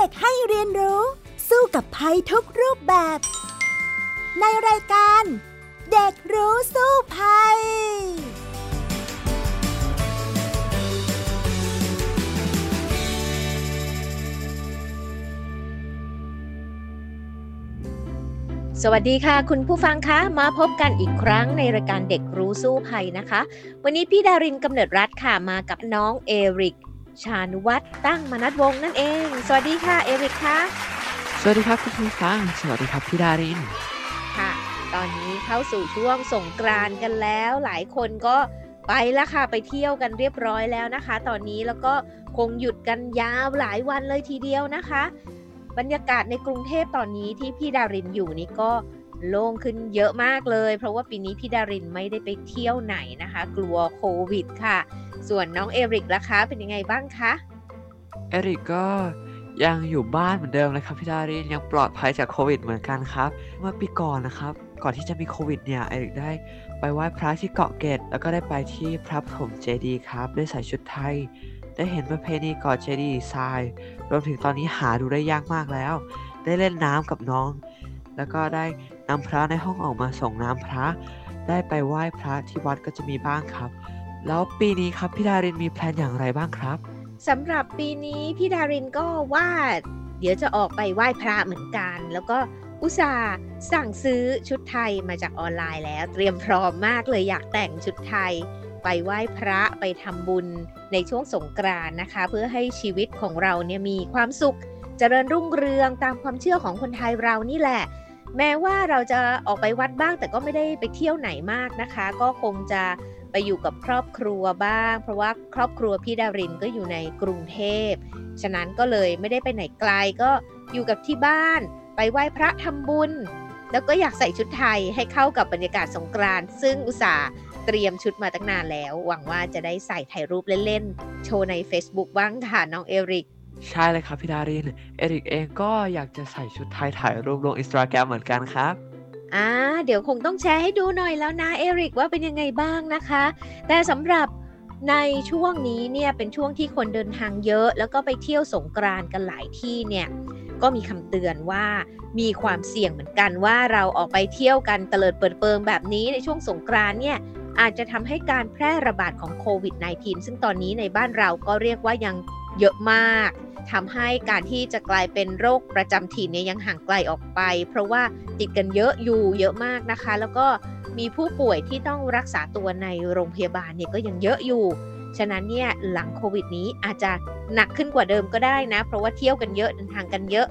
เด็กให้เรียนรู้ สู้กับภัยทุกรูปแบบ ในรายการ เด็กรู้สู้ภัยสวัสดีค่ะ คุณผู้ฟังคะ มาพบกันอีกครั้งในรายการเด็กรู้สู้ภัยนะคะ วันนี้พี่ดารินกำเนิดรัฐค่ะมากับน้องเอริก ชานุวัตรตั้งมนัดวงศ์นั่นเอง สวัสดีค่ะเอริกค่ะสวัสดีครับคุณผู้ฟังสวัสดีครับพี่ดารินค่ะ ตอนนี้เข้าสู่ช่วงสงกรานต์กันแล้ว หลายคนก็ไปแล้วค่ะไปเที่ยวกันเรียบร้อยแล้วนะคะ ตอนนี้แล้วก็คงหยุดกันยาวหลายวันเลยทีเดียวนะคะ บรรยากาศในกรุงเทพตอนนี้ที่พี่ดารินอยู่นี่ก็ โล่งขึ้นเยอะมากเลย เพราะว่าปีนี้พี่ดารินไม่ได้ไปเที่ยวไหนนะคะ กลัวโควิดค่ะ ส่วนน้องเอริกล่ะคะเป็นยังไงบ้างคะเอริกก็ยังอยู่บ้านเหมือนเดิมเลยครับพี่ดารินยังปลอดภัยจากโควิดเหมือนกันครับ เมื่อปีก่อนนะครับ ก่อนที่จะมีโควิดเนี่ยเอริกได้ไปไหว้พระที่เกาะเกร็ดแล้วก็ได้ไปที่พระปฐมเจดีย์ครับได้ใส่ชุดไทย ได้เห็นประเพณีก่อเจดีย์ทรายรวมถึงตอนนี้หาดูได้ยากมากแล้ว ได้เล่นน้ำกับน้อง แล้วก็ได้ นำพระในห้องออกมาส่งน้ำพระ ได้ไปไหว้พระที่วัดก็จะมีบ้างครับ แล้วปีนี้ครับพี่ดารินมีแพลนอย่างไรบ้างครับสำหรับปีนี้พี่ดารินก็ว่าเดี๋ยวจะออกไปไหว้พระเหมือนกัน แล้วก็อุตส่าห์สั่งซื้อชุดไทยมาจากออนไลน์แล้ว เตรียมพร้อมมากเลยอยากแต่งชุดไทย ไปไหว้พระไปทำบุญในช่วงสงกรานต์นะคะ เพื่อให้ชีวิตของเราเนี่ยมีความสุขเจริญรุ่งเรืองตามความเชื่อของคนไทยเรานี่แหละ แม้ว่าเราจะออกไปวัดบ้าง แต่ก็ไม่ได้ไปเที่ยวไหนมากนะคะ ก็คงจะไปอยู่กับครอบครัวบ้าง เพราะว่าครอบครัวพี่ดารินก็อยู่ในกรุงเทพ ฉะนั้นก็เลยไม่ได้ไปไหนไกลก็อยู่กับที่บ้าน ไปไหว้พระทำบุญ แล้วก็อยากใส่ชุดไทยให้เข้ากับบรรยากาศสงกรานต์ซึ่งอุตส่าห์เตรียมชุดมาตั้งนานแล้ว หวังว่าจะได้ใส่ถ่ายรูปเล่นๆ โชว์ใน Facebook บ้างค่ะน้องเอริก ใช่เลยครับพี่ดาริน เอริกเองก็อยากจะใส่ชุดไทยถ่ายรูปลงอินสตาแกรมเหมือนกันครับ อ่า เดี๋ยวคงต้องแชร์ให้ดูหน่อยแล้วนะเอริกว่าเป็นยังไงบ้างนะคะ แต่สำหรับในช่วงนี้เนี่ยเป็นช่วงที่คนเดินทางเยอะ แล้วก็ไปเที่ยวสงกรานกันหลายที่เนี่ยก็มีคำเตือนว่ามีความเสี่ยงเหมือนกันว่าเราออกไปเที่ยวกันเตลิดเปิดเปิงแบบนี้ในช่วงสงกรานเนี่ยอาจจะทำให้การแพร่ระบาดของโควิด -19 ซึ่งตอนนี้ในบ้านเราก็เรียกว่ายัง เยอะมากทำให้การที่จะกลายเป็นโรคประจำถิ่นเนี่ยยังห่างไกลออกไป เพราะว่าติดกันเยอะอยู่เยอะมากนะคะ แล้วก็มีผู้ป่วยที่ต้องรักษาตัวในโรงพยาบาลเนี่ยก็ยังเยอะอยู่ ฉะนั้นเนี่ยหลังโควิดนี้อาจจะหนักขึ้นกว่าเดิมก็ได้นะ เพราะว่าเที่ยวกันเยอะเดินทางกันเยอะ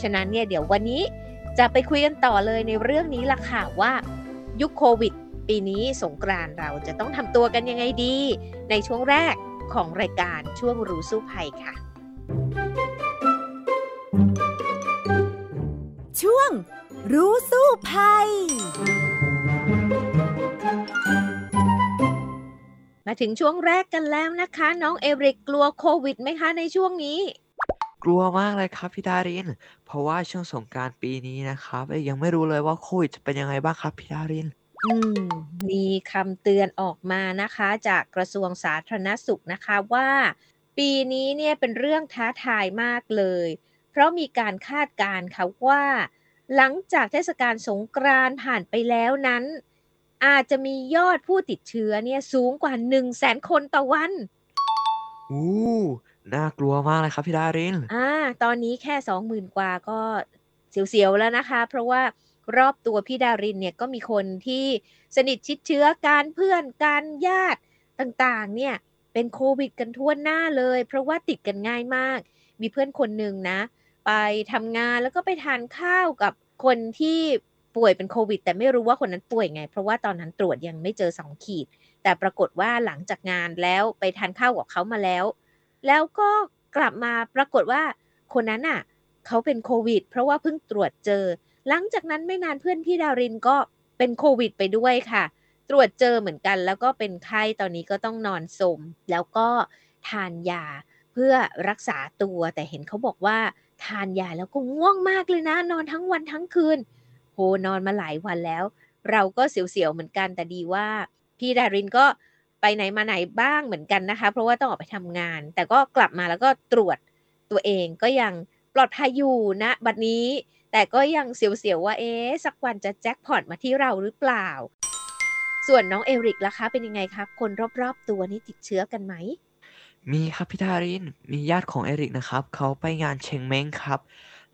ฉะนั้นเนี่ยเดี๋ยววันนี้จะไปคุยกันต่อเลยในเรื่องนี้ล่ะค่ะว่ายุคโควิด ปีนี้สงกรานเราจะต้องทำตัวกันยังไงดี ในช่วงแรก ของรายการช่วงรู้สู้ภัยค่ะ ช่วงรู้สู้ภัย มาถึงช่วงแรกกันแล้วนะคะ น้องเอริกกลัวโควิดไหมคะในช่วงนี้กลัวมากเลยครับพี่ดาริน เพราะว่าช่วงสงกรารปีนี้นะครับเอ้ยยังไม่รู้เลยว่าโควิดจะเป็นยังไงบ้างครับพี่ดาริน อืมมีคำเตือนออกมานะคะ จากกระทรวงสาธารณสุขนะคะว่า ปีนี้เนี่ยเป็นเรื่องท้าทายมากเลย เพราะมีการคาดการณ์ค่ะว่า หลังจากเทศกาลสงกรานต์ผ่านไปแล้วนั้น อาจจะมียอดผู้ติดเชื้อเนี่ยสูงกว่า1 0 0 0 0แสนคนต่อวัน อู้น่ากลัวมากเลยครับพี่ดารินอ่าตอนนี้แค่สองหมื่นกว่าก็เสียวๆแล้วนะคะ เพราะว่า รอบตัวพี่ดารินเนี่ยก็มีคนที่สนิทชิดเชื้อการเพื่อนการญาติต่างๆ เนี่ยเป็นโควิดกันทั่วหน้าเลย เพราะว่าติดกันง่ายมาก มีเพื่อนคนหนึ่งนะ ไปทำงานแล้วก็ไปทานข้าวกับคนที่ป่วยเป็นโควิด แต่ไม่รู้ว่าคนนั้นป่วยไง เพราะว่าตอนนั้นตรวจยังไม่เจอสองขีด แต่ปรากฏว่าหลังจากงานแล้วไปทานข้าวกับเขามาแล้ว แล้วก็กลับมาปรากฏว่าคนนั้นอะเขาเป็นโควิด เพราะว่าเพิ่งตรวจเจอ หลังจากนั้นไม่นานเพื่อนพี่ดารินก็เป็นโควิดไปด้วยค่ะ ตรวจเจอเหมือนกัน แล้วก็เป็นไข้ตอนนี้ก็ต้องนอนสม แล้วก็ทานยาเพื่อรักษาตัวแต่เห็นเขาบอกว่าทานยาแล้วก็ง่วงมากเลยนะ นอนทั้งวันทั้งคืน โหนอนมาหลายวันแล้ว เราก็เสียวๆเหมือนกันแต่ดีว่า พี่ดารินก็ไปไหนมาไหนบ้างเหมือนกันนะคะ เพราะว่าต้องออกไปทำงาน แต่ก็กลับมาแล้วก็ตรวจตัวเองก็ยังปลอดภัยอยู่นะบัดนี้ แต่ก็ยังเสียวๆว่าเอ๊ะสักวันจะแจ็คพอตมาที่เราหรือเปล่า ส่วนน้องเอริกล่ะคะเป็นยังไงครับ คนรอบๆตัวนี้ติดเชื้อกันไหม มีครับพี่ดาริน มีญาติของเอริกนะครับ เขาไปงานเชงเม้งครับ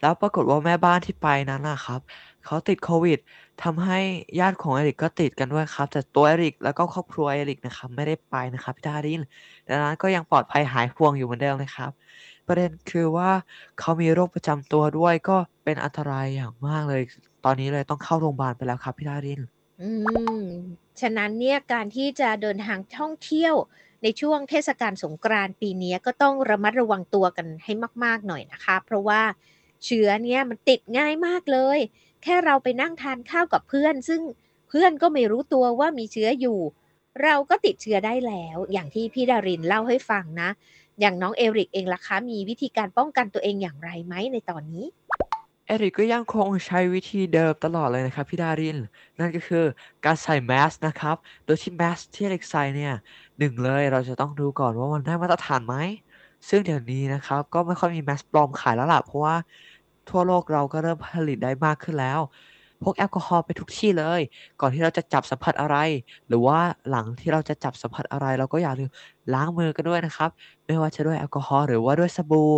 แล้วปรากฏว่าแม่บ้านที่ไปนั้นนะครับเขาติดโควิดทำให้ญาติของเอริกก็ติดกันด้วยครับ แต่ตัวเอริกแล้วก็ครอบครัวเอริกนะครับไม่ได้ไปนะครับพี่ดารินดังนั้นก็ยังปลอดภัยหายห่วงอยู่เหมือนเดิมนะครับ ประเด็นคือว่าเขามีโรคประจำตัวด้วยก็เป็นอันตรายอย่างมากเลย ตอนนี้เลยต้องเข้าโรงพยาบาลไปแล้วครับพี่ดาริน อืม ฉะนั้นเนี่ยการที่จะเดินทางท่องเที่ยวในช่วงเทศกาลสงกรานต์ปีนี้ก็ต้องระมัดระวังตัวกันให้มาก ๆ หน่อยนะคะ เพราะว่าเชื้อเนี่ยมันติดง่ายมากเลย แค่เราไปนั่งทานข้าวกับเพื่อน ซึ่งเพื่อนก็ไม่รู้ตัวว่ามีเชื้ออยู่ เราก็ติดเชื้อได้แล้ว อย่างที่พี่ดารินเล่าให้ฟังนะ อย่างน้องเอริกเองล่ะคะ มีวิธีการป้องกันตัวเองอย่างไรไหมในตอนนี้ เอริกก็ยังคงใช้วิธีเดิมตลอดเลยนะครับพี่ดาริน นั่นก็คือการใส่แมสนะครับ โดยที่แมสที่เอริกใส่เนี่ยหนึ่งเลยเราจะต้องดูก่อนว่ามันได้มาตรฐานไหม ซึ่งเดี๋ยวนี้นะครับ ก็ไม่ค่อยมีแมสปลอมขายแล้วล่ะเพราะว่าทั่วโลกเราก็เริ่มผลิตได้มากขึ้นแล้ว พกแอลกอฮอล์ไปทุกที่เลย ก่อนที่เราจะจับสัมผัสอะไร หรือว่าหลังที่เราจะจับสัมผัสอะไร เราก็อย่าลืมล้างมือกันด้วยนะครับ ไม่ว่าจะด้วยแอลกอฮอล์หรือว่าด้วยสบู่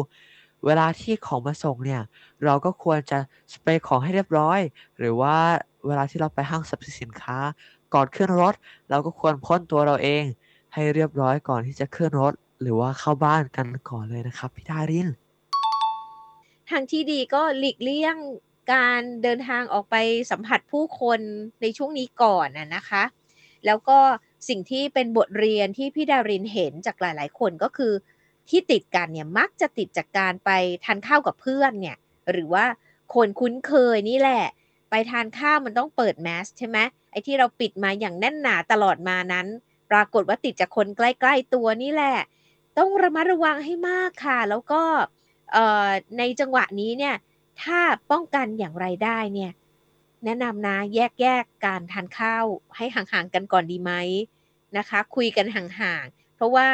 เวลาที่ของมาส่งเนี่ย เราก็ควรจะสเปรย์ของให้เรียบร้อย หรือว่าเวลาที่เราไปห้างสรรพสินค้า ก่อนขึ้นรถ เราก็ควรพ่นตัวเราเอง ให้เรียบร้อยก่อนที่จะขึ้นรถ หรือว่าเข้าบ้านกันก่อนเลยนะครับพี่ดารินทางที่ดีก็หลีกเลี่ยง การเดินทางออกไปสัมผัสผู้คนในช่วงนี้ก่อนนะนะคะ แล้วก็สิ่งที่เป็นบทเรียนที่พี่ดารินเห็นจากหลาย ๆ คนก็คือที่ติดกันเนี่ยมักจะติดจากการไปทานข้าวกับเพื่อนเนี่ยหรือว่าคนคุ้นเคยนี่แหละ ไปทานข้าวมันต้องเปิดแมสใช่ไหมไอ้ที่เราปิดมาอย่างแน่นหนาตลอดมานั้น ปรากฏว่าติดจากคนใกล้ ๆ ตัวนี่แหละ ต้องระมัดระวังให้มากค่ะ แล้วก็ในจังหวะนี้เนี่ย ถ้าป้องกันอย่างไรได้เนี่ย แนะนำนะแยกแยกการทานข้าวให้ห่างๆกันก่อนดีไหมนะคะ คุยกันห่างๆ เพราะว่า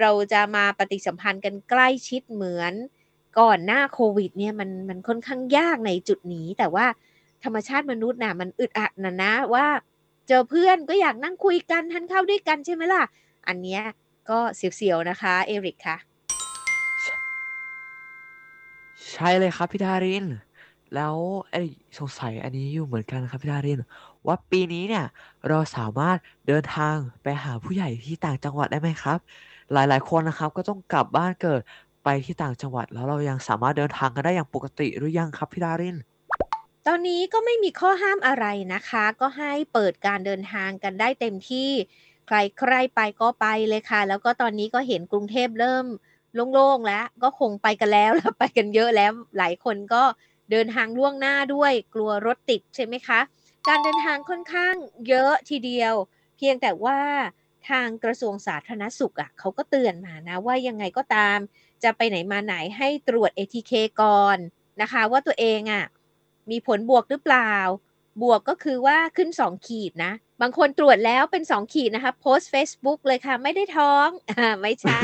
เราจะมาปฏิสัมพันธ์กันใกล้ชิดเหมือนก่อนหน้าโควิดเนี่ยมันมันค่อนข้างยากในจุดนี้ แต่ว่าธรรมชาติมนุษย์น่ะมันอึดอัดนะนะว่า เจอเพื่อนก็อยากนั่งคุยกันทานข้าวด้วยกันใช่ไหมล่ะ อันเนี้ยก็เสียวๆนะคะ เอริกค่ะ ใช่เลยครับพี่ดาริน แล้วไอ้สงสัยอันนี้อยู่เหมือนกันครับพี่ดาริน ว่าปีนี้เนี่ยเราสามารถเดินทางไปหาผู้ใหญ่ที่ต่างจังหวัดได้ไหมครับ หลายๆคนนะครับ ก็ต้องกลับบ้านเกิดไปที่ต่างจังหวัด แล้วเรายังสามารถเดินทางกันได้อย่างปกติหรือยังครับพี่ดารินตอนนี้ก็ไม่มีข้อห้ามอะไรนะคะ ก็ให้เปิดการเดินทางกันได้เต็มที่ ใครใครไปก็ไปเลยค่ะ แล้วก็ตอนนี้ก็เห็นกรุงเทพเริ่ม โล่งๆแล้ว ก็คงไปกันแล้วแล้วไปกันเยอะแล้ว หลายคนก็เดินทางล่วงหน้าด้วยกลัวรถติดใช่ไหมคะ การเดินทางค่อนข้างเยอะทีเดียว เพียงแต่ว่าทางกระทรวงสาธารณสุขอะเขาก็เตือนมานะว่ายังไงก็ตาม จะไปไหนมาไหนให้ตรวจ ATK ก่อนนะคะ ว่าตัวเองอะมีผลบวกหรือเปล่า บวกก็คือว่าขึ้น 2 ขีดนะ บางคนตรวจแล้วเป็น2ขีดนะคะ โพสต์ Facebook เลยค่ะ ไม่ได้ท้องอไม่ใช่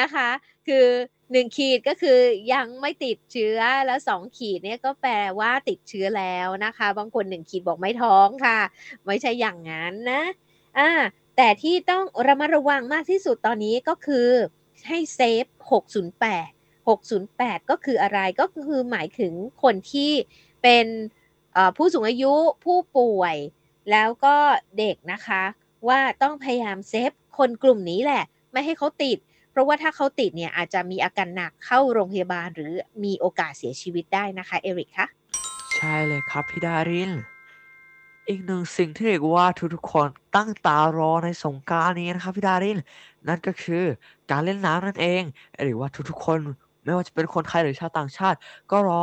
นะคะ คือ1ขีดก็คือยังไม่ติดเชื้อแล้ว2ขีดเนี่ยก็แปลว่าติดเชื้อแล้วนะคะ บางคน1ขีดบอกไม่ท้องค่ะ ไม่ใช่อย่างนั้นนะอ่าแต่ที่ต้องระมัดระวังมากที่สุดตอนนี้ก็คือให้เซฟ 608 608 ก็คืออะไรก็คือหมายถึงคนที่เป็น ผู้สูงอายุผู้ป่วย แล้วก็เด็กนะคะ ว่าต้องพยายาม save คนกลุ่มนี้แหละ ไม่ให้เขาติด เพราะว่าถ้าเขาติดเนี่ยอาจจะมีอาการหนักเข้าโรงพยาบาล หรือมีโอกาสเสียชีวิตได้นะคะเอริกคะใช่เลยครับพี่ดารินอีกหนึ่งสิ่งที่เรียกว่าทุกๆคนตั้งตารอในสงกรานต์นี้นะครับพี่ดาริน นั่นก็คือการเล่นน้ำนั่นเองหรือว่าทุกๆคนไม่ว่าจะเป็นคนไทยหรือชาวต่างชาติ ก็รอ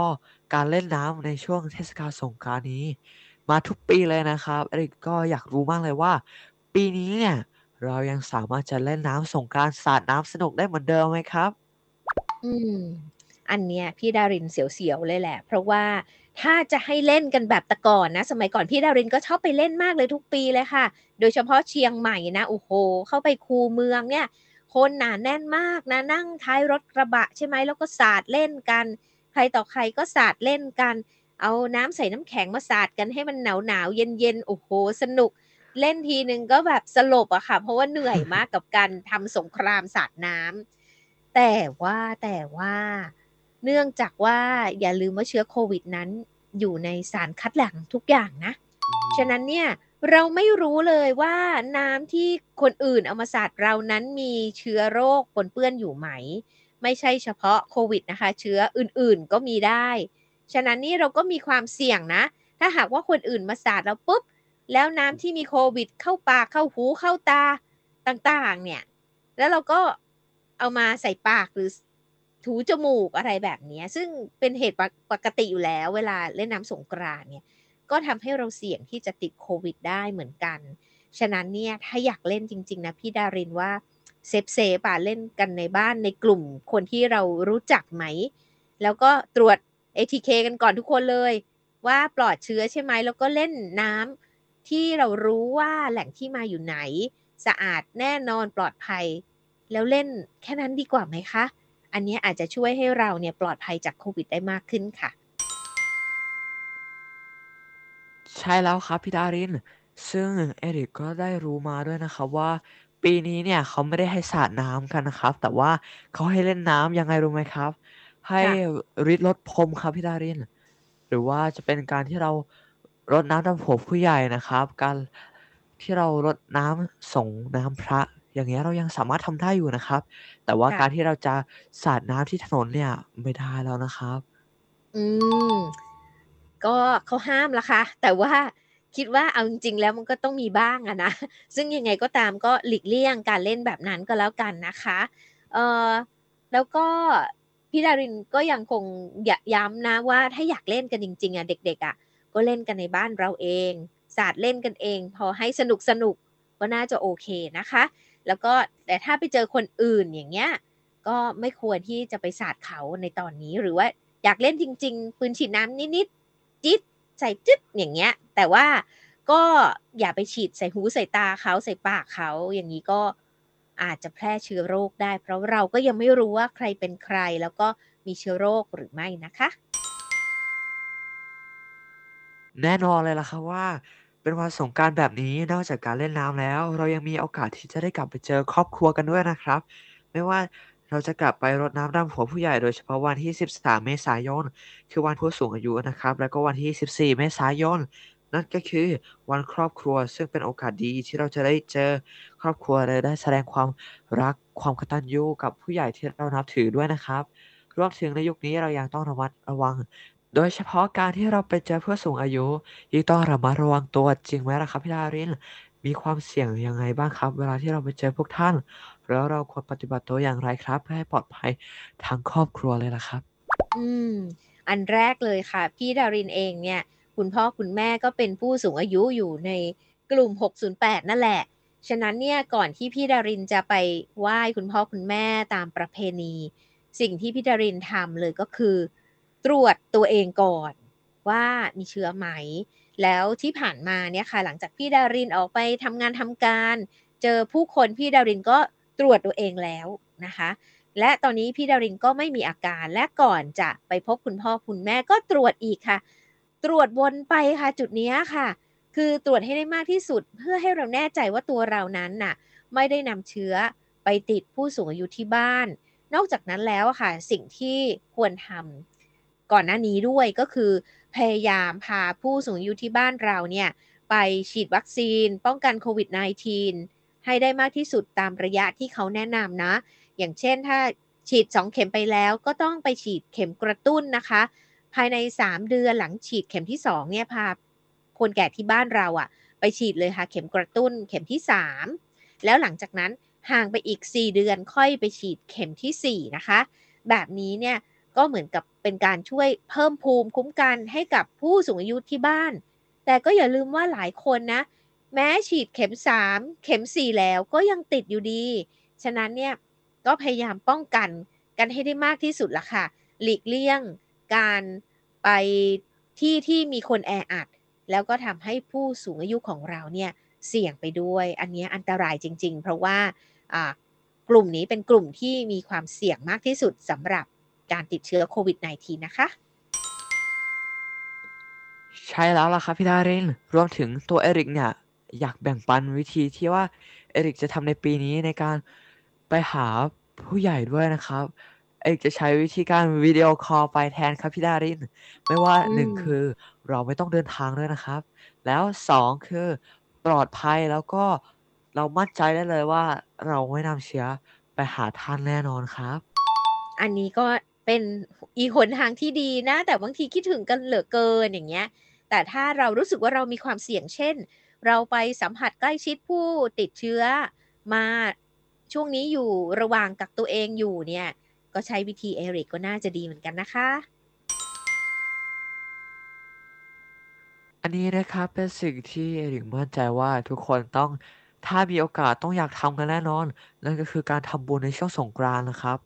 การเล่นน้ำในช่วงเทศกาลสงกรานต์นี้ มาทุกปีเลยนะครับเอริกก็อยากรู้มากเลยว่า ปีนี้เนี่ยเรายังสามารถจะเล่นน้ำสงกรานต์สาดน้ำสนุกได้เหมือนเดิมไหมครับ อืม อันเนี้ยพี่ดารินเสียวๆเลยแหละ เพราะว่าถ้าจะให้เล่นกันแบบแต่ก่อนนะ สมัยก่อนพี่ดารินก็ชอบไปเล่นมากเลยทุกปีเลยค่ะ โดยเฉพาะเชียงใหม่นะโอ้โห เข้าไปคูเมืองเนี่ย คนหนาแน่นมากนะนั่งท้ายรถกระบะใช่ไหมแล้วก็สาดเล่นกัน ใครต่อใครก็สาดเล่นกัน เอาน้ำใส่น้ำแข็งมาสาดกันให้มันหนาวหนาวเย็นเย็นโอ้โห สนุก เล่นทีหนึ่งก็แบบสลบอะค่ะ เพราะว่าเหนื่อยมากกับการทำสงครามสาดน้ำแต่ว่าแต่ว่า เนื่องจากว่าอย่าลืมว่าเชื้อโควิดนั้น อยู่ในสารคัดหลั่งทุกอย่างนะ ฉะนั้นเนี่ยเราไม่รู้เลยว่าน้ำที่คนอื่นเอามาสาดเรานั้นมีเชื้อโรคปนเปื้อนอยู่ไหม ไม่ใช่เฉพาะโควิดนะคะ เชื้ออื่นๆก็มีได้ ฉะนั้นนี่เราก็มีความเสี่ยงนะ ถ้าหากว่าคนอื่นมาสาดเราปุ๊บ แล้วน้ำที่มีโควิด เข้าปากเข้าหูเข้าตาต่างๆ เนี่ย แล้วเราก็เอามาใส่ปากหรือถูจมูกอะไรแบบนี้ ซึ่งเป็นเหตุปกติอยู่แล้ว เวลาเล่นน้ำสงกรานเนี่ย ก็ทำให้เราเสี่ยงที่จะติดโควิดได้เหมือนกัน ฉะนั้นเนี่ยถ้าอยากเล่นจริง ๆ นะพี่ดารินว่า safe safe อะเล่นกันในบ้านในกลุ่มคนที่เรารู้จักไหม แล้วก็ตรวจ ATK กันก่อนทุกคนเลย ว่าปลอดเชื้อใช่ไหมแล้วก็เล่นน้ำที่เรารู้ว่าแหล่งที่มาอยู่ไหน สะอาดแน่นอนปลอดภัย แล้วเล่นแค่นั้นดีกว่าไหมคะ อันนี้อาจจะช่วยให้เราเนี่ยปลอดภัยจากโควิดได้มากขึ้นค่ะ ใช่แล้วครับพี่ดาริน ซึ่งเอริกก็ได้รู้มาด้วยนะครับว่า ปีนี้เนี่ยเขาไม่ได้ให้สาดน้ำกันนะครับ แต่ว่าเขาให้เล่นน้ำยังไงรู้ไหมครับ ให้ค่ะริดรถพรมครับพี่ดาริน หรือว่าจะเป็นการที่เรารดน้ำดำหัวผู้ใหญ่นะครับ การที่เรารดน้ำส่งน้ำพระ อย่างเงี้ยเรายังสามารถทำได้อยู่นะครับ แต่ว่าค่ะ การที่เราจะสาดน้ำที่ถนนเนี่ยไม่ได้แล้วนะครับ อืม ก็เขาห้ามละค่ะ แต่ว่า คิดว่าเอาจริงๆแล้วมันก็ต้องมีบ้างอะนะ ซึ่งยังไงก็ตามก็หลีกเลี่ยงการเล่นแบบนั้นก็แล้วกันนะคะเออแล้วก็พี่ดารินก็ยังคงย้ำนะว่าถ้าอยากเล่นกันจริงๆอะเด็กๆอะก็เล่นกันในบ้านเราเอง ศาสตร์เล่นกันเอง พอให้สนุกสนุกก็น่าจะโอเคนะคะ แล้วก็แต่ถ้าไปเจอคนอื่นอย่างเงี้ยก็ไม่ควรที่จะไปสาดเขาในตอนนี้หรือว่าอยากเล่นจริง ๆ ปืนฉีดน้ำนิดๆจิ๊ดใส่จิ๊ดอย่างเงี้ย แต่ว่าก็อย่าไปฉีดใส่หูใส่ตาเขาใส่ปากเขาอย่างนี้ก็อาจจะแพร่เชื้อโรคได้ เพราะเราก็ยังไม่รู้ว่าใครเป็นใครแล้วก็มีเชื้อโรคหรือไม่นะคะ แน่นอนเลยล่ะครับว่า เป็นวันสงกานต์แบบนี้นอกจากการเล่นน้ำแล้ว เรายังมีโอกาสที่จะได้กลับไปเจอครอบครัวกันด้วยนะครับ ไม่ว่าเราจะกลับไปรดน้ำดำหัวผู้ใหญ่โดยเฉพาะวันที่ 13 เมษายน คือวันผู้สูงอายุนะครับ แล้วก็วันที่ 14 เมษายน นั่นก็คือวันครอบครัวซึ่งเป็นโอกาสดีที่เราจะได้เจอครอบครัวและได้แสดงความรักความกตัญญูกับผู้ใหญ่ที่เรานับถือด้วยนะครับรวมถึงในยุคนี้เรายังต้องระมัดระวัง โดยเฉพาะการที่เราไปเจอผู้สูงอายุยิ่งต้องระมัดระวังตัวจริงไหมล่ะครับพี่ดารินมีความเสี่ยงยังไงบ้างครับ เวลาที่เราไปเจอพวกท่าน แล้วเราควรปฏิบัติตัวอย่างไรครับ เพื่อให้ปลอดภัยทั้งครอบครัวเลยล่ะครับ อืม อันแรกเลยค่ะ พี่ดารินเองเนี่ย คุณพ่อคุณแม่ก็เป็นผู้สูงอายุอยู่ในกลุ่ม 608 นั่นแหละ ฉะนั้นเนี่ยก่อนที่พี่ดารินจะไปไหว้คุณพ่อคุณแม่ตามประเพณี สิ่งที่พี่ดารินทำเลยก็คือ ตรวจตัวเองก่อนว่ามีเชื้อไหม แล้วที่ผ่านมาเนี่ยค่ะหลังจากพี่ดารินออกไปทำงานทำการ เจอผู้คนพี่ดารินก็ตรวจตัวเองแล้วนะคะ และตอนนี้พี่ดารินก็ไม่มีอาการและก่อนจะไปพบคุณพ่อคุณแม่ก็ตรวจอีกค่ะ ตรวจวนไปค่ะจุดนี้ค่ะ คือตรวจให้ได้มากที่สุดเพื่อให้เราแน่ใจว่าตัวเรานั้นน่ะ ไม่ได้นำเชื้อไปติดผู้สูงอายุที่บ้าน นอกจากนั้นแล้วค่ะ สิ่งที่ควรทำก่อนหน้านี้ด้วยก็คือ พยายามพาผู้สูงอายุที่บ้านเราเนี่ยไปฉีดวัคซีน ป้องกันโควิด -19 ให้ได้มากที่สุดตามระยะที่เขาแนะนำนะ อย่างเช่นถ้าฉีด 2 เข็มไปแล้วก็ต้องไปฉีดเข็มกระตุ้นนะคะ ภายใน 3 เดือนหลังฉีดเข็มที่2เนี่ยพาคนแก่ที่บ้านเราอะไปฉีดเลยค่ะ เข็มกระตุ้นเข็มที่ 3 แล้วหลังจากนั้นห่างไปอีก 4 เดือนค่อยไปฉีดเข็มทีสี่ 4 นะคะ แบบนี้เนี่ยก็เหมือนกับเป็นการช่วยเพิ่มภูมิคุ้มกันให้กับผู้สูงอายุที่บ้าน แต่ก็อย่าลืมว่าหลายคนนะ แม้ฉีดเข็ม 3 เข็ม 4 แล้วก็ยังติดอยู่ดี ฉะนั้นเนี่ยก็พยายามป้องกันกันให้ได้มากที่สุดละค่ะ หลีกเลี่ยง การไปที่ที่มีคนแออัด แล้วก็ทำให้ผู้สูงอายุของเราเนี่ยเสี่ยงไปด้วย อันนี้อันตรายจริง ๆ เพราะว่าอ่ากลุ่มนี้เป็นกลุ่มที่มีความเสี่ยงมากที่สุดสำหรับการติดเชื้อโควิด -19 นะคะ ใช่แล้วล่ะครับพี่ดาริน รวมถึงตัวเอริกเนี่ยอยากแบ่งปันวิธีที่ว่าเอริกจะทำในปีนี้ในการไปหาผู้ใหญ่ด้วยนะครับ เอริกจะใช้วิธีการวิดีโอคอลไปแทนครับพี่ดาริน ไม่ว่าอืหนึ่งมคือเราไม่ต้องเดินทางด้วยนะครับ แล้วสองคือปลอดภัยแล้วก็เรามั่นใจได้เลยว่าเราไม่นำเชื้อไปหาท่านแน่นอนครับ อันนี้ก็เป็นอีกหนทางที่ดีนะ แต่บางทีคิดถึงกันเหลือเกินอย่างเงี้ย แต่ถ้าเรารู้สึกว่าเรามีความเสี่ยงเช่น เราไปสัมผัสใกล้ชิดผู้ติดเชื้อมาช่วงนี้อยู่ระหว่างกักตัวเองอยู่เนี่ย ก็ใช้วิธีเอริกก็น่าจะดีเหมือนกันนะคะ อันนี้นะครับเป็นสิ่งที่เอริกมั่นใจว่าทุกคนต้องถ้ามีโอกาสต้องอยากทำกันแน่นอน นั่นก็คือการทำบุญในช่วงสงกรานต์นะครับ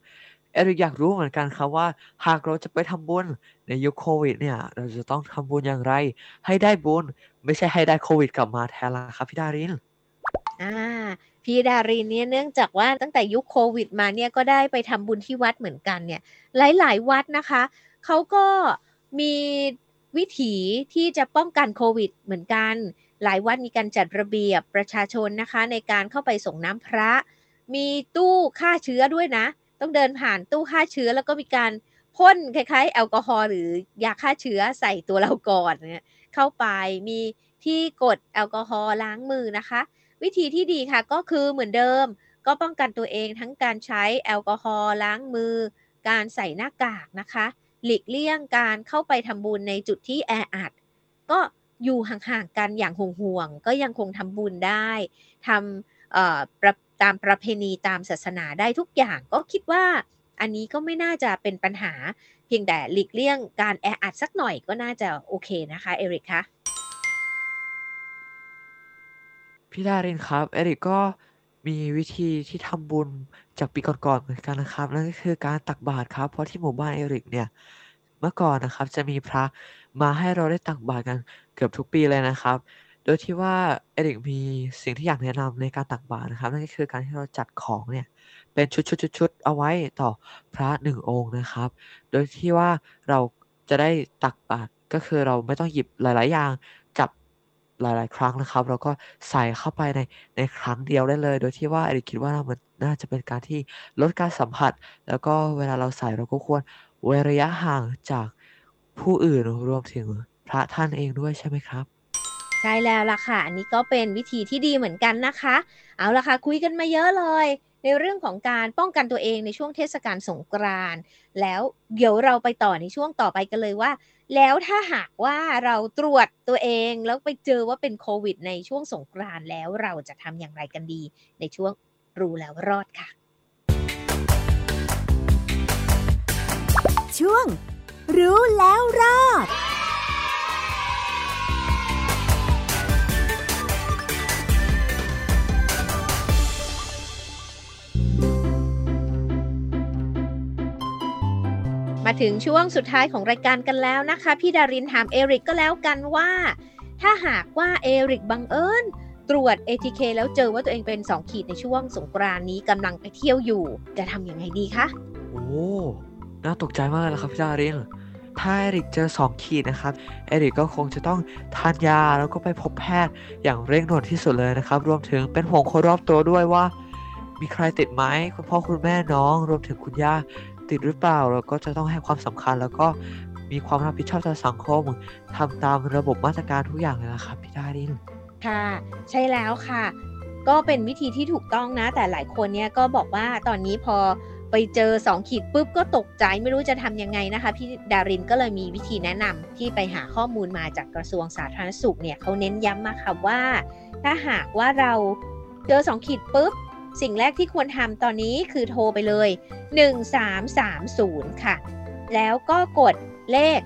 เอริกอยากรู้เหมือนกันครับว่า หากเราจะไปทำบุญในยุคโควิดเนี่ย เราจะต้องทำบุญอย่างไร ให้ได้บุญ ไม่ใช่ให้ได้โควิดกลับมาแทนละครับพี่ดารินอ่า พี่ดารินเนี่ยเนื่องจากว่าตั้งแต่ยุคโควิดมาเนี่ยก็ได้ไปทำบุญที่วัดเหมือนกันเนี่ย หลาย ๆ วัดนะคะเขาก็มีวิถีที่จะป้องกันโควิดเหมือนกัน หลายวัดมีการจัดระเบียบประชาชนนะคะ ในการเข้าไปส่งน้ำพระ มีตู้ฆ่าเชื้อด้วยนะ ต้องเดินผ่านตู้ฆ่าเชื้อแล้วก็มีการพ่นคล้ายๆ แอลกอฮอล์หรือยาฆ่าเชื้อใส่ตัวเราก่อนเนี่ยเข้าไปมีที่กดแอลกอฮอล์ล้างมือนะคะ วิธีที่ดีค่ะก็คือเหมือนเดิม ก็ป้องกันตัวเองทั้งการใช้แอลกอฮอล์ล้างมือ การใส่หน้ากากนะคะ หลีกเลี่ยงการเข้าไปทำบุญในจุดที่แออัด ก็อยู่ห่างๆกันอย่างห่วงๆก็ยังคงทำบุญได้ทำตามประเพณีตามศาสนาได้ทุกอย่างก็คิดว่าอันนี้ก็ไม่น่าจะเป็นปัญหาเพียงแต่หลีกเลี่ยงการแออัดสักหน่อยก็น่าจะโอเคนะคะเอริกคะ พี่ดารินครับ เอริกก็มีวิธีที่ทำบุญจากปีก่อนๆเหมือนกันนะครับ นั่นก็คือการตักบาตรครับ เพราะที่หมู่บ้านเอริกเนี่ยเมื่อก่อนนะครับ จะมีพระมาให้เราได้ตักบาตรกันเกือบทุกปีเลยนะครับ โดยที่ว่าเอริกมีสิ่งที่อยากแนะนำในการตักบาตรนะครับ นั่นก็คือการที่เราจัดของเนี่ยเป็นชุดๆๆเอาไว้ต่อพระหนึ่งองค์นะครับ โดยที่ว่าเราจะได้ตักบาตรก็คือเราไม่ต้องหยิบหลาย ๆ อย่างจับ หลาย ๆ ครั้งนะครับแล้วก็ใส่เข้าไปในในครั้งเดียวได้เลย โดยที่ว่าเอริคิดว่ามันน่าจะเป็นการที่ลดการสัมผัส แล้วก็เวลาเราใส่เราก็ควรเว้นระยะห่างจากผู้อื่นรวมถึงพระท่านเองด้วยใช่ไหมครับใช่แล้วล่ะค่ะ อันนี้ก็เป็นวิธีที่ดีเหมือนกันนะคะ เอาล่ะค่ะ คุยกันมาเยอะเลย ในเรื่องของการป้องกันตัวเองในช่วงเทศกาลสงกรานต์แล้วเดี๋ยวเราไปต่อในช่วงต่อไปกันเลยว่า แล้วถ้าหากว่าเราตรวจตัวเองแล้วไปเจอว่าเป็นโควิด ในช่วงสงกรานต์แล้วเราจะทำอย่างไรกันดี ในช่วงรู้แล้วรอดค่ะ ช่วง รู้แล้วรอด มาถึงช่วงสุดท้ายของรายการกันแล้วนะคะ พี่ดารินถามเอริกก็แล้วกันว่า ถ้าหากว่าเอริกบังเอิญตรวจ ATK แล้วเจอว่าตัวเองเป็น 2 ขีดในช่วงสงกรานต์นี้กำลังไปเที่ยวอยู่ จะทำยังไงดีคะ โอ้ น่าตกใจมากเลยนะครับพี่ดารินถ้าเอริกเจอสองขีดนะครับ เอริกก็คงจะต้องทานยาแล้วก็ไปพบแพทย์อย่างเร่งด่วนที่สุดเลยนะครับ รวมถึงเป็นห่วงคนรอบตัวด้วยว่า มีใครติดไหมคุณพ่อคุณแม่น้อง รวมถึงคุณย่า ติดหรือเปล่าแล้วก็จะต้องให้ความสำคัญแล้วก็มีความรับผิดชอบต่อสังคมทำตามระบบมาตรการทุกอย่างเลยนะครับพี่ดารินค่ะใช่แล้วค่ะ ก็เป็นวิธีที่ถูกต้องนะ แต่หลายคนเนี่ยก็บอกว่าตอนนี้พอไปเจอ 2 ขีดปุ๊บก็ตกใจไม่รู้จะทำยังไงนะคะ พี่ดารินก็เลยมีวิธีแนะนำที่ไปหาข้อมูลมาจากกระทรวงสาธารณสุขเนี่ยเขาเน้นย้ำมาค่ะว่า ถ้าหากว่าเราเจอ 2 ขีดปุ๊บ สิ่งแรกที่ควรทำตอนนี้คือโทรไปเลย 1330 ค่ะ แล้วก็กดเลข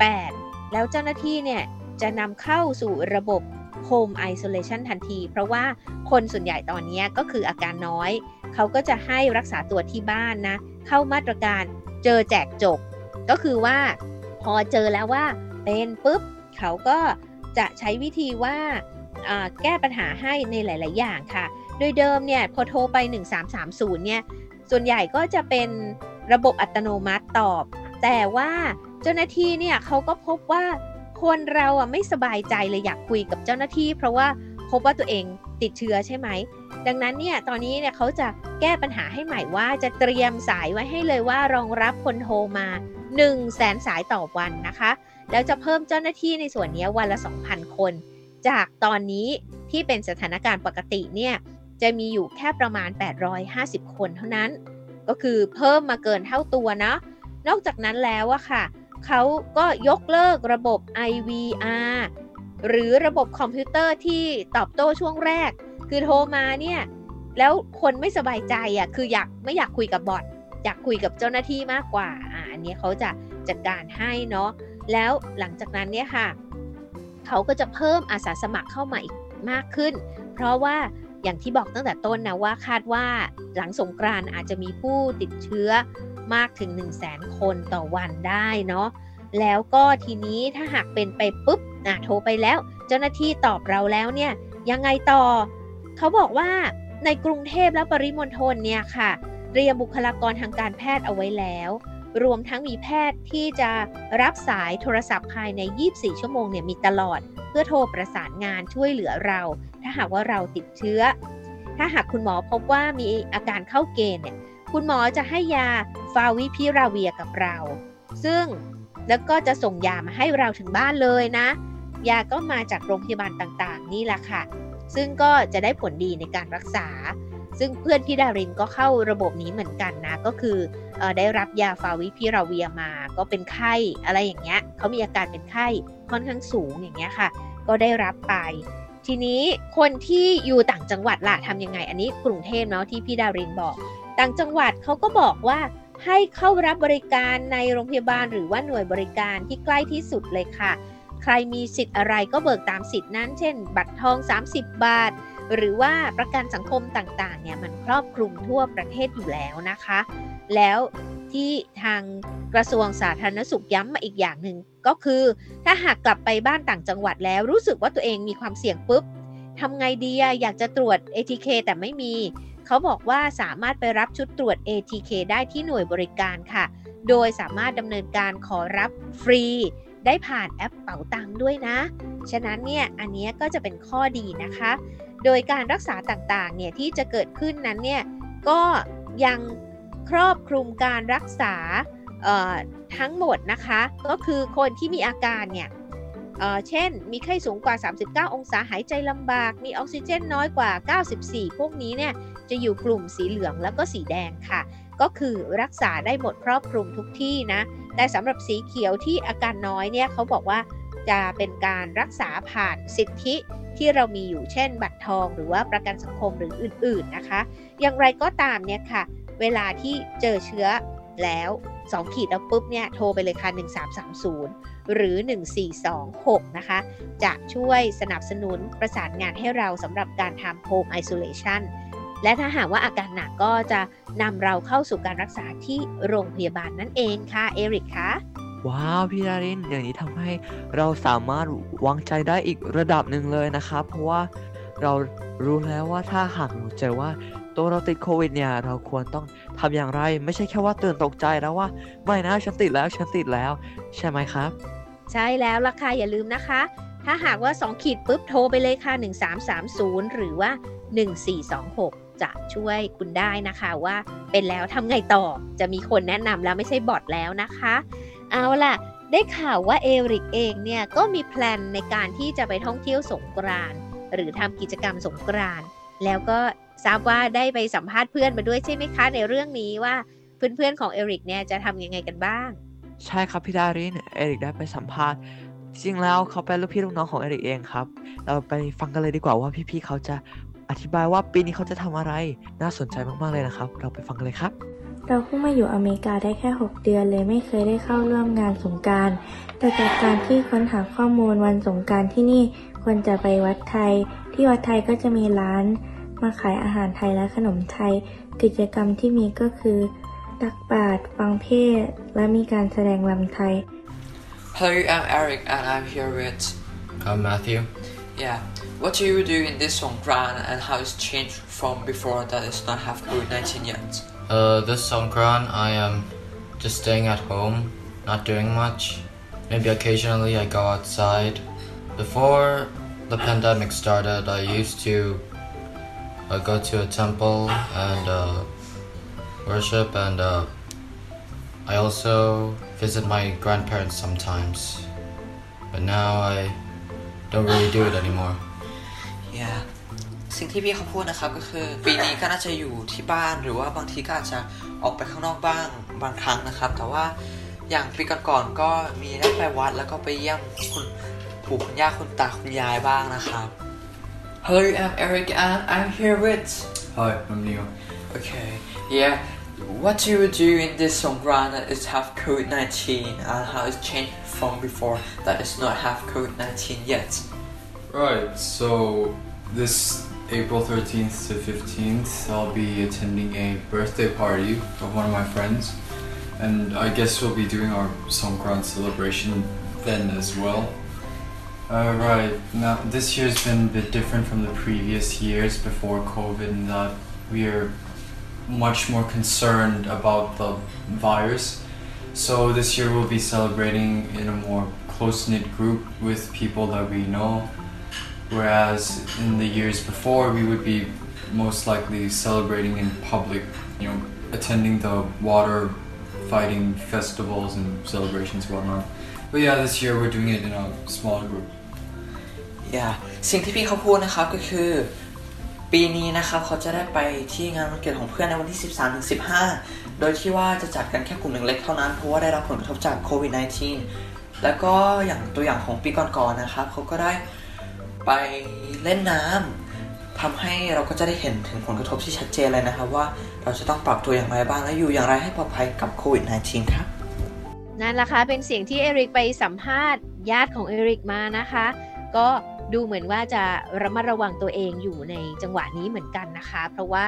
18 แล้วเจ้าหน้าที่เนี่ยจะนำเข้าสู่ระบบ Home Isolation ทันที เพราะว่าคนส่วนใหญ่ตอนนี้ก็คืออาการน้อย เขาก็จะให้รักษาตัวที่บ้านนะ เข้ามาตรการเจอแจกจบ ก็คือว่าพอเจอแล้วว่าเป็นปุ๊บ เขาก็จะใช้วิธีว่าอ่าแก้ปัญหาให้ในหลาย ๆ อย่างค่ะ โดยเดิมเนี่ยพอโทรไป 1330เนี่ยส่วนใหญ่ก็จะเป็นระบบอัตโนมัติตอบ แต่ว่าเจ้าหน้าที่เนี่ยเขาก็พบว่าคนเราอะไม่สบายใจเลยอยากคุยกับเจ้าหน้าที่ เพราะว่าพบว่าตัวเองติดเชื้อใช่ไหม ดังนั้นเนี่ยตอนนี้เนี่ยเขาจะแก้ปัญหาให้ใหม่ว่าจะเตรียมสายไว้ให้เลยว่ารองรับคนโทรมา1 0 0 0 0แสนสายต่อวันนะคะ แล้วจะเพิ่มเจ้าหน้าที่ในส่วนนี้วันละ 2,000 คน จากตอนนี้ที่เป็นสถานการณ์ปกติเนี่ย จะมีอยู่แค่ประมาณ 850 คนเท่านั้น ก็คือเพิ่มมาเกินเท่าตัวนะนอกจากนั้นแล้วอะค่ะ เขาก็ยกเลิกระบบ IVR หรือระบบคอมพิวเตอร์ที่ตอบโต้ช่วงแรก คือโทรมาเนี่ย แล้วคนไม่สบายใจอะคืออยากไม่อยากคุยกับบอทอยากคุยกับเจ้าหน้าที่มากกว่าอ่าอันนี้เขาจะจัดการให้เนาะแล้วหลังจากนั้นเนี่ยค่ะ เขาก็จะเพิ่มอาสาสมัครเข้ามาอีกมากขึ้น เพราะว่า อย่างที่บอกตั้งแต่ต้นนะว่าคาดว่าหลังสงกรานอาจจะมีผู้ติดเชื้อมากถึง 1 0 0 0 0แสนคนต่อวันได้เนาะแล้วก็ทีนี้ถ้าหากเป็นไปปุ๊บอะโทรไปแล้ว เจ้าหน้าที่ตอบเราแล้วเนี่ยยังไงต่อ เขาบอกว่าในกรุงเทพและปริมณฑลเนี่ยค่ะเตรียมบุคลากรทางการแพทย์เอาไว้แล้ว รวมทั้งมีแพทย์ที่จะรับสายโทรศัพท์ภายใน 24 ชั่วโมงเนี่ยมีตลอด เพื่อโทรประสานงานช่วยเหลือเรา ถ้าหากว่าเราติดเชื้อ ถ้าหากคุณหมอพบว่ามีอาการเข้าเกณฑ์เนี่ยคุณหมอจะให้ยาฟาวิพิราเวียกับเรา ซึ่งแล้วก็จะส่งยามาให้เราถึงบ้านเลยนะ ยาก็มาจากโรงพยาบาลต่างๆ นี่แหละค่ะ ซึ่งก็จะได้ผลดีในการรักษา ซึ่งเพื่อนพี่ดารินก็เข้าระบบนี้เหมือนกันนะ ก็คืออได้รับยาฟาวิพิราเวียมา ก็เป็นไข้อะไรอย่างเงี้ยเขามีอาการเป็นไข้ค่อนข้างสูงอย่างเงี้ยค่ะ ก็ได้รับไป ทีนี้คนที่อยู่ต่างจังหวัดล่ะทำยังไง อันนี้กรุงเทพเนาะที่พี่ดารินบอก ต่างจังหวัดเขาก็บอกว่าให้เข้ารับบริการในโรงพยาบาลหรือว่าหน่วยบริการที่ใกล้ที่สุดเลยค่ะ ใครมีสิทธิ์อะไรก็เบิกตามสิทธินั้น เช่น บัตรทอง 30 บาท หรือว่าประกันสังคมต่างๆเนี่ยมันครอบคลุมทั่วประเทศอยู่แล้วนะคะ แล้วที่ทางกระทรวงสาธารณสุขย้ำมาอีกอย่างหนึ่งก็คือ ถ้าหากกลับไปบ้านต่างจังหวัดแล้วรู้สึกว่าตัวเองมีความเสี่ยงปุ๊บทำไงดีอยากจะตรวจ ATK แต่ไม่มี เขาบอกว่าสามารถไปรับชุดตรวจ ATK ได้ที่หน่วยบริการค่ะ โดยสามารถดำเนินการขอรับฟรีได้ผ่านแอปเป๋าตังค์ด้วยนะ ฉะนั้นเนี่ย อันนี้ก็จะเป็นข้อดีนะคะ โดยการรักษาต่างๆ เนี่ยที่จะเกิดขึ้นนั้นเนี่ยก็ยังครอบคลุมการรักษาทั้งหมดนะคะ ก็คือคนที่มีอาการเนี่ยเช่น มีไข้สูงกว่า 39 องศาหายใจลำบาก มีออกซิเจนน้อยกว่า 94 พวกนี้เนี่ยจะอยู่กลุ่มสีเหลืองแล้วก็สีแดงค่ะ ก็คือรักษาได้หมดครอบคลุมทุกที่นะ แต่สำหรับสีเขียวที่อาการน้อยเนี่ยเขาบอกว่า จะเป็นการรักษาผ่านสิทธิที่เรามีอยู่เช่น บัตรทองหรือว่าประกันสังคมหรืออื่น ๆนะคะ อย่างไรก็ตามเนี่ยค่ะ เวลาที่เจอเชื้อแล้ว 2 ขีดแล้วปุ๊บเนี่ยโทรไปเลยค่ะ 1330 หรือ 1426 นะคะ จะช่วยสนับสนุนประสานงานให้เราสำหรับการทำ home isolation และถ้าหากว่าอาการหนักก็จะนำเราเข้าสู่การรักษาที่โรงพยาบาลนั่นเองค่ะ เอริกค่ะ ว้าวพี่ดารินอย่างนี้ทำให้เราสามารถวางใจได้อีกระดับหนึ่งเลยนะครับ เพราะว่าเรารู้แล้วว่าถ้าหากเราเจอว่าตัวเราติดโควิดเนี่ยเราควรต้องทำอย่างไร ไม่ใช่แค่ว่าตื่นตกใจแล้วว่า ไม่นะฉันติดแล้วฉันติดแล้ว ใช่ไหมครับ ใช่แล้วล่ะค่ะอย่าลืมนะคะ ถ้าหากว่า 2 ขีดปุ๊บโทรไปเลยค่ะ 1330 หรือว่า 1426 จะช่วยคุณได้นะคะว่าเป็นแล้วทำไงต่อจะมีคนแนะนำแล้วไม่ใช่บอทแล้วนะคะ เอาล่ะ ได้ข่าวว่าเอริกเองเนี่ยก็มีแพลนในการที่จะไปท่องเที่ยวสงกรานต์หรือทำกิจกรรมสงกรานต์แล้วก็ทราบว่าได้ไปสัมภาษณ์เพื่อนมาด้วยใช่ไหมคะในเรื่องนี้ว่าเพื่อนๆของเอริกเนี่ยจะทำยังไงกันบ้าง ใช่ครับพี่ดารินเอริกได้ไปสัมภาษณ์จริงแล้วเขาเป็นลูกพี่ลูกน้องของเอริกเองครับ เราไปฟังกันเลยดีกว่าว่าพี่ๆเขาจะอธิบายว่าปีนี้เขาจะทำอะไร น่าสนใจมากๆเลยนะครับ เราไปฟังกันเลยครับ เราเพิ่งมาอยู่อเมริกาได้แค่ 6 เดือนเลยไม่เคยได้เข้าร่วมงานสงการ แต่จากการที่ค้นหาข้อมูลวันสงการที่นี่ควรจะไปวัดไทย ที่วัดไทยก็จะมีร้าน มาขายอาหารไทยและขนมไทย กิจกรรมที่มีก็คือตักบาตรฟังเพศและมีการแสดงลำไทย Hello, I'm Eric and I'm here with I'm Matthew Yeah. What do you do in this Songkran and how it's changed from before that it's not have COVID-19 yet? Uh, this Songkran, I am just staying at home, not doing much. Maybe occasionally I go outside. Before the pandemic started, I used to uh, go to a temple and uh, worship, and uh, I also visit my grandparents sometimes. But now I don't really do it anymore. Yeah สิ่งที่พี่เขาพูดนะครับก็คือ ปีนี้ก็น่าจะอยู่ที่บ้านหรือว่าบางทีก็อาจจะออกไปข้างนอกบ้างบางครั้งนะครับ แต่ว่าอย่างปีก่อนๆก็มีได้ไปวัดแล้วก็ไปเยี่ยมคุณปู่คุณย่าคุณตาคุณยายบ้างนะครับ Hello I'm Eric and I'm here with Hi, I'm Neil. Okay yeah what do you do in this Songkran that is have COVID-19 and how it's changed from before that is not have COVID-19 yet Right, so this April 13th to 15th, I'll be attending a birthday party of one of my friends, and I guess we'll be doing our Songkran celebration then as well. Alright, now this year's been a bit different from the previous years before COVID in that we're much more concerned about the virus. So this year we'll be celebrating in a more close knit group with people that we know whereas in the years before we would be most likely celebrating in public you know attending the water fighting festivals and celebrations and whatnot but yeah this year we're doing it in a smaller group อย่าสิ่งที่พี่เขาพูดนะครับก็คือ ปีนี้นะครับเขาจะได้ไปที่งานวันเกิดของเพื่อนในวันที่ 13ถึง15 โดยที่ว่าจะจัดกันแค่กลุ่มหนึ่งเล็กเท่านั้นเพราะว่าได้รับผลกระทบจากโควิด -19 แล้วก็อย่างตัวอย่างของปีก่อนๆนะครับเขาก็ได้ ไปเล่นน้ำทำให้เราก็จะได้เห็นถึงผลกระทบที่ชัดเจนเลยนะครับว่าเราจะต้องปรับตัวอย่างไรบ้าง และอยู่อย่างไรให้ปลอดภัยกับโควิด -19 ครับนั่นแหละค่ะเป็นเสียงที่เอริกไปสัมภาษณ์ญาติของเอริกมานะคะ ก็ดูเหมือนว่าจะระมัดระวังตัวเองอยู่ในจังหวะนี้เหมือนกันนะคะ เพราะว่า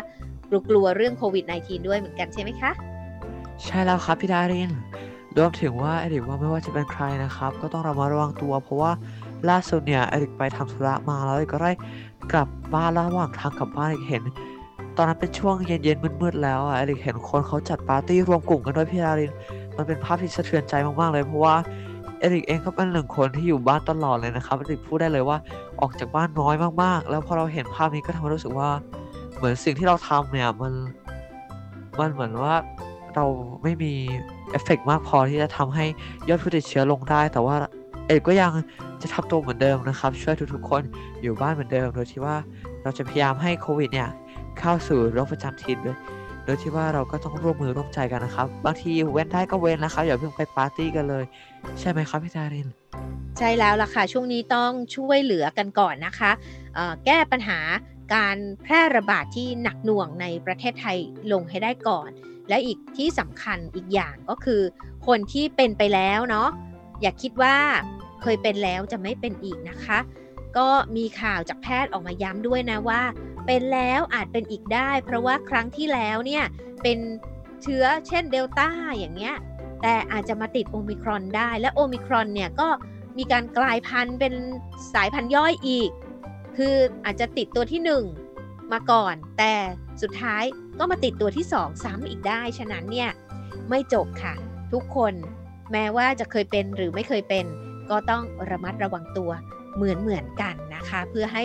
กลัวๆเรื่องโควิด -19 ด้วยเหมือนกันใช่ไหมคะ ใช่แล้วครับพี่ดารินรวมถึงว่าเอริกว่าไม่ว่าจะเป็นใครนะครับ ก็ต้องระมัดระวังตัว เพราะว่า ล่าสุดเนี่ยเอริกไปทำธุระมาแล้วเอริกก็ได้กลับบ้านระหว่างทางกลับบ้านเอริกเห็น ตอนนั้นเป็นช่วงเย็นๆมืดๆแล้วอะเอริกเห็นคนเขาจัดปาร์ตี้รวมกลุ่มกันด้วยพี่ดารินมันเป็นภาพที่สะเทือนใจมากๆเลยเพราะว่าเอริกเองก็เป็นหนึ่งคนที่อยู่บ้านตลอดเลยนะครับเอริกพูดได้เลยว่าออกจากบ้านน้อยมากๆ แล้วพอเราเห็นภาพนี้ก็ทำให้รู้สึกว่า เหมือนสิ่งที่เราทำเนี่ยมันมันเหมือนว่าเราไม่มีเอฟเฟกต์มากพอที่จะทำให้ยอดผู้ติดเชื้อลงได้ แต่ว่า เอกก็ยังจะทำตัวเหมือนเดิมนะครับ ช่วยทุกๆคนอยู่บ้านเหมือนเดิม โดยที่ว่าเราจะพยายามให้โควิดเนี่ยเข้าสู่โรคประจำถิ่นโดยโดยที่ว่าเราก็ต้องร่วมมือร่วมใจกันนะครับ บางทีเว้นได้ก็เว้นนะครับอย่าเพิ่งไปปาร์ตี้กันเลย ใช่ไหมครับพี่ดาริน ใช่แล้วล่ะค่ะ ช่วงนี้ต้องช่วยเหลือกันก่อนนะคะแก้ปัญหาการแพร่ระบาดที่หนักหน่วงในประเทศไทยลงให้ได้ก่อน และอีกที่สำคัญอีกอย่างก็คือ คนที่เป็นไปแล้วเนาะ อย่าคิดว่าเคยเป็นแล้วจะไม่เป็นอีกนะคะ ก็มีข่าวจากแพทย์ออกมาย้ำด้วยนะว่า เป็นแล้วอาจเป็นอีกได้ เพราะว่าครั้งที่แล้วเนี่ยเป็นเชื้อเช่นเดลต้าอย่างเงี้ยแต่อาจจะมาติดโอมิครอนได้ และโอมิครอนเนี่ยก็มีการกลายพันธุ์เป็นสายพันธุ์ย่อยอีก คืออาจจะติดตัวที่ 1 มาก่อน แต่สุดท้ายก็มาติดตัวที่ 2 ซ้ำอีกได้ ฉะนั้นเนี่ยไม่จบค่ะ ทุกคน แม้ว่าจะเคยเป็นหรือไม่เคยเป็น ก็ต้องระมัดระวังตัวเหมือนเหมือนกันนะคะ เพื่อให้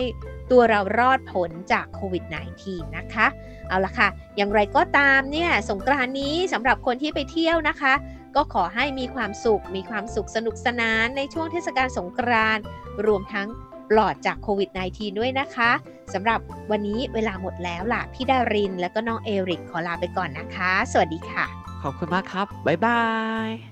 ตัวเรารอดผลจากโควิด -19 นะคะ เอาละค่ะ อย่างไรก็ตามเนี่ยสงกรานนี้สำหรับคนที่ไปเที่ยวนะคะ ก็ขอให้มีความสุข มีความสุขสนุกสนานในช่วงเทศกาลสงกรานรวมทั้งปลอดจากโควิด -19 ด้วยนะคะสำหรับวันนี้เวลาหมดแล้วล่ะ พี่ดารินและก็น้องเอริกขอลาไปก่อนนะคะ สวัสดีค่ะ ขอบคุณมากครับ บ๊ายบาย